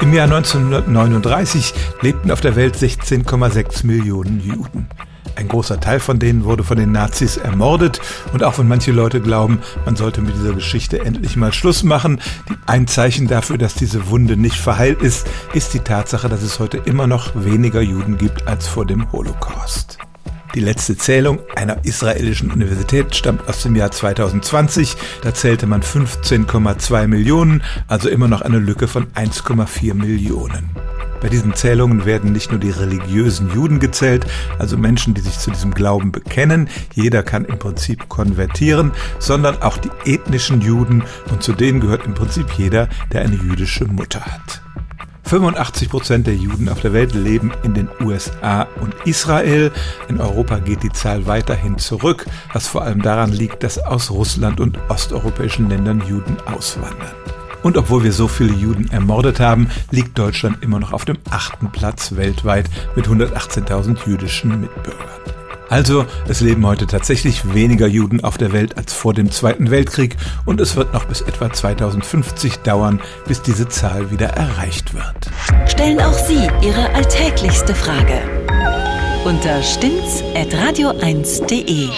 Im Jahr 1939 lebten auf der Welt 16,6 Millionen Juden. Ein großer Teil von denen wurde von den Nazis ermordet und auch wenn manche Leute glauben, man sollte mit dieser Geschichte endlich mal Schluss machen, ein Zeichen dafür, dass diese Wunde nicht verheilt ist, ist die Tatsache, dass es heute immer noch weniger Juden gibt als vor dem Holocaust. Die letzte Zählung einer israelischen Universität stammt aus dem Jahr 2020. Da zählte man 15,2 Millionen, also immer noch eine Lücke von 1,4 Millionen. Bei diesen Zählungen werden nicht nur die religiösen Juden gezählt, also Menschen, die sich zu diesem Glauben bekennen, jeder kann im Prinzip konvertieren, sondern auch die ethnischen Juden und zu denen gehört im Prinzip jeder, der eine jüdische Mutter hat. 85 Prozent der Juden auf der Welt leben in den USA und Israel. In Europa geht die Zahl weiterhin zurück, was vor allem daran liegt, dass aus Russland und osteuropäischen Ländern Juden auswandern. Und obwohl wir so viele Juden ermordet haben, liegt Deutschland immer noch auf dem achten Platz weltweit mit 118.000 jüdischen Mitbürgern. Also, es leben heute tatsächlich weniger Juden auf der Welt als vor dem Zweiten Weltkrieg und es wird noch bis etwa 2050 dauern, bis diese Zahl wieder erreicht wird. Stellen auch Sie Ihre alltäglichste Frage unter stimmtz.radio1.de.